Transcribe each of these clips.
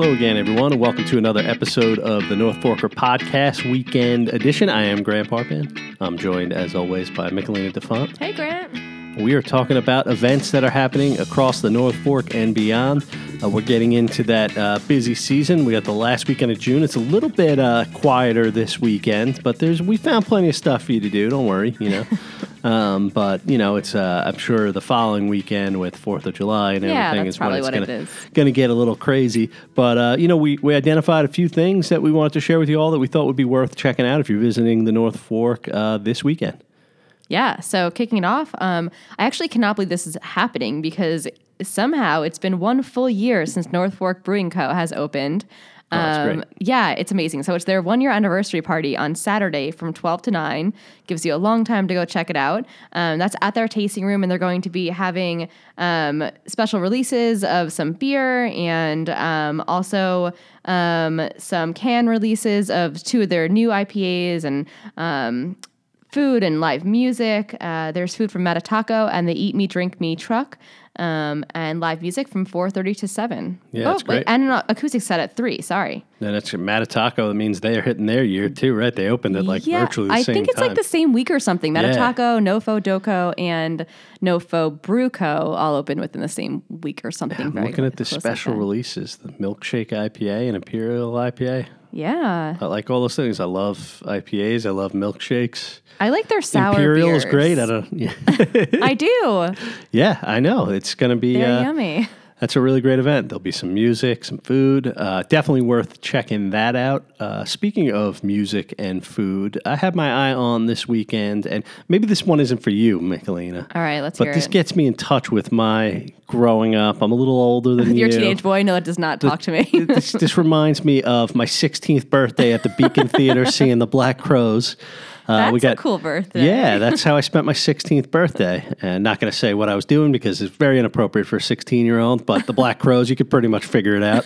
Hello again, everyone, and welcome to another episode of the North Forker Podcast Weekend Edition. I am Grant Parpan. I'm joined, as always, by Michelina DeFont. Hey, Grant. We are talking about events that are happening across the North Fork and beyond. Uh, we're getting into that uh, busy season. We got the last weekend of June. It's a little bit uh, quieter this weekend, but there's we found plenty of stuff for you to do. Don't worry, you know. um, but you know, it's uh, I'm sure the following weekend with Fourth of July and Yeah, everything is when it's gonna, it gonna get a little crazy. But uh, you know, we we identified a few things that we wanted to share with you all that we thought would be worth checking out if you're visiting the North Fork uh, this weekend. Yeah, so kicking it off, um, I actually cannot believe this is happening because somehow it's been one full year since North Fork Brewing Co. has opened. Oh, great. Yeah, it's amazing. So it's their one year anniversary party on Saturday from 12 to 9. Gives you a long time to go check it out. Um, that's at their tasting room, and they're going to be having um, special releases of some beer and um, also um, some can releases of two of their new IPAs and um, food and live music. Uh, there's food from Mattitaco and the Eat Me, Drink Me truck, um, and live music from 4.30 to 7. Yeah, oh, that's great. wait, and an acoustic set at 3, sorry. And that's Mattitaco. That means they are hitting their year too, right? They opened it like yeah, virtually I think it's time. like the same week or something. Yeah. Mattitaco, Nofo Doco, and Nofo Bruco all open within the same week or something. I'm very looking at the close like special releases: the milkshake IPA and Imperial IPA. Yeah. I like all those things. I love IPAs. I love milkshakes. I like their sour Imperial is great. I don't. Yeah, I do. yeah I know. It's going to be. They're uh, yummy. That's a really great event. There'll be some music, some food. Uh, definitely worth checking that out. Uh, speaking of music and food, I have my eye on this weekend, and maybe this one isn't for you, Michelina. All right, let's But this it. gets me in touch with my growing up. I'm a little older than Your you. teenage boy? No, it does not talk to me. this, this reminds me of my 16th birthday at the Beacon Theater seeing the Black Crowes. Uh, That's a cool birthday. Yeah, that's how I spent my 16th birthday. And not going to say what I was doing because it's very inappropriate for a 16 year old. But the Black Crowes, you could pretty much figure it out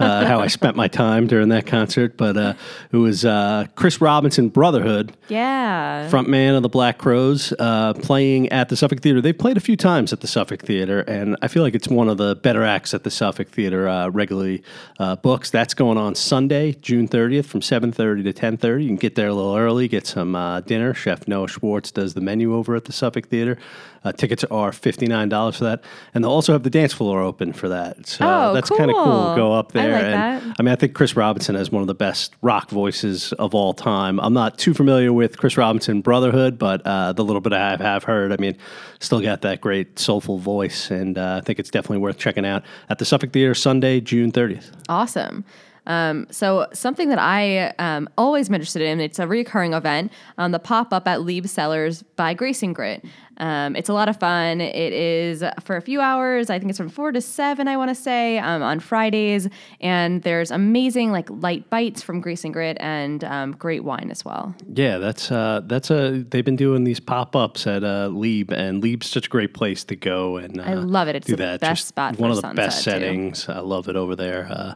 uh, how I spent my time during that concert. But uh, it was uh, Chris Robinson Brotherhood Yeah. frontman of the Black Crowes, uh, playing at the Suffolk Theater. They've played a few times at the Suffolk Theater, and I feel like it's one of the better acts at the Suffolk Theater uh, regularly uh, books. That's going on Sunday, June 30th, from 7:30 to 10:30. You can get there a little early, get some uh, dinner. Chef Noah Schwartz does the menu over at the Suffolk Theater. Uh, tickets are $59 for that, and they'll also have the dance floor open for that. So Oh, that's kind of cool. cool. Go up there, I like and that. I mean, I think Chris Robinson has one of the best rock voices of all time. I'm not too familiar with Chris Robinson Brotherhood, but uh, the little bit I have, have heard, I mean, still got that great soulful voice, and uh, I think it's definitely worth checking out at the Suffolk Theater Sunday, June 30th. Awesome. Um, so something that I um, always been interested in, it's a recurring event, um, the pop-up at Lieb Cellars by Grace and Grit. Um, it's a lot of fun. It is for a few hours. I think it's from four to seven, I want to say, um, on Fridays. And there's amazing like light bites from Grace and Grit and um, great wine as well. Yeah, that's uh, that's a. They've been doing these pop ups at uh, Lieb, and Lieb's such a great place to go. And uh, I love it. It's do the that. best Just spot for One of the best sunset, too. settings. I love it over there, uh,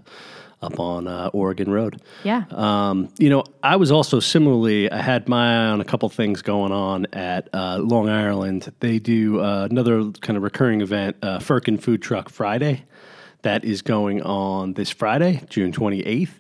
up on uh, Oregon Road. Yeah. Um, you know, I was also similarly, I had my eye on a couple things going on at uh, Long Island. They do uh, another kind of recurring event, uh, Firkin Food Truck Friday. That is going on this Friday, June 28th.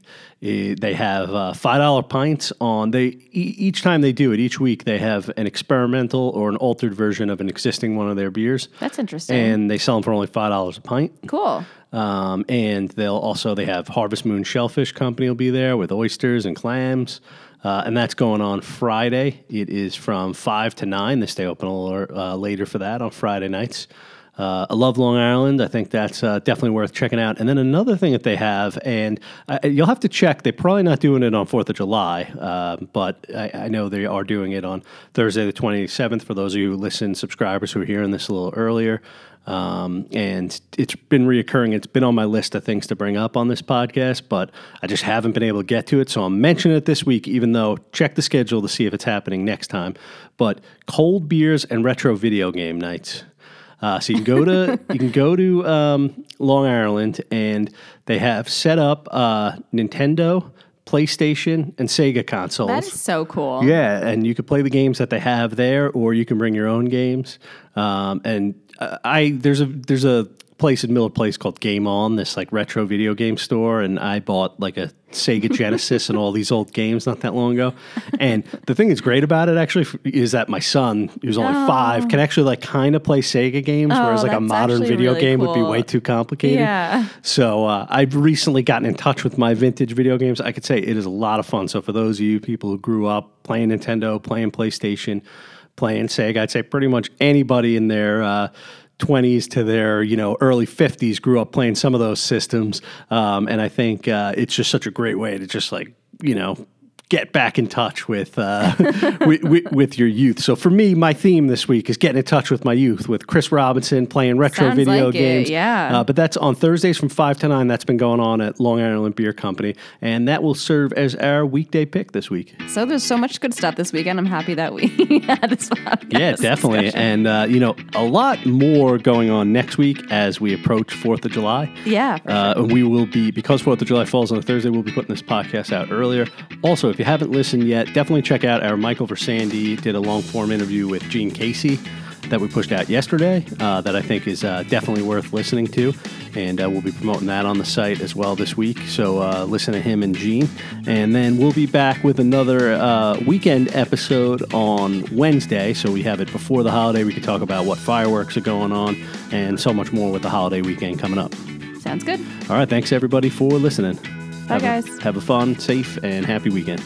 Eh, they have uh, $5 pints on. They e- Each time they do it, each week, they have an experimental or an altered version of an existing one of their beers. That's interesting. And they sell them for only $5 a pint. cool. Um, and they'll also they have Harvest Moon Shellfish Company will be there with oysters and clams, uh, and that's going on Friday. It is from five to nine. They stay open a little uh, later for that on Friday nights. Uh, I love Long Island. I think that's uh, definitely worth checking out. And then another thing that they have, and uh, you'll have to check. They're probably not doing it on Fourth of July, uh, but I, I know they are doing it on Thursday the twenty seventh. For those of you who listen, subscribers who are hearing this a little earlier, um, and it's been reoccurring. It's been on my list of things to bring up on this podcast, but I just haven't been able to get to it. So I'm mentioning it this week, even though check the schedule to see if it's happening next time. But cold beers and retro video game nights. Uh, so you can go to you can go to um, Long Island, and they have set up uh, Nintendo, PlayStation, and Sega consoles. That is so cool. Yeah, and you can play the games that they have there, or you can bring your own games. Um, and uh, I there's a there's a place in Miller Place called Game On, this like retro video game store, and I bought like a Sega Genesis and all these old games not that long ago. And the thing that's great about it actually is that my son, who's only five, can actually like kind of play Sega games, whereas like a Oh. modern video really game would be way too complicated. Yeah. So uh, I've recently gotten in touch with my vintage video games. I could say it is a lot of fun. So for those of you people who grew up playing Nintendo, playing PlayStation, playing Sega, I'd say pretty much anybody in their uh, 20s to their you know early 50s grew up playing some of those systems. Um, and I think uh, it's just such a great way to just like you know get back in touch with, uh, with, with with your youth. So for me, my theme this week is getting in touch with my youth with Chris Robinson playing retro Sounds video like it, games. yeah. Uh, but that's on Thursdays from 5 to 9. That's been going on at Long Island Beer Company. And that will serve as our weekday pick this week. So there's so much good stuff this weekend. I'm happy that we had this podcast. Yeah, definitely. discussion. And, uh, you know, a lot more going on next week as we approach 4th of July. Yeah. Uh, and we will be, because 4th of July falls on a Thursday, we'll be putting this podcast out earlier. Also, if you haven't listened yet, definitely check out our Michael Versandi did a long form interview with Gene Casey that we pushed out yesterday uh, that I think is uh, definitely worth listening to. And uh, we'll be promoting that on the site as well this week. So uh, listen to him and Gene. And then we'll be back with another uh, weekend episode on Wednesday. So we have it before the holiday. We can talk about what fireworks are going on and so much more with the holiday weekend coming up. Sounds good. All right. Thanks, everybody, for listening. Bye, Have a- guys. have a fun, safe, and happy weekend.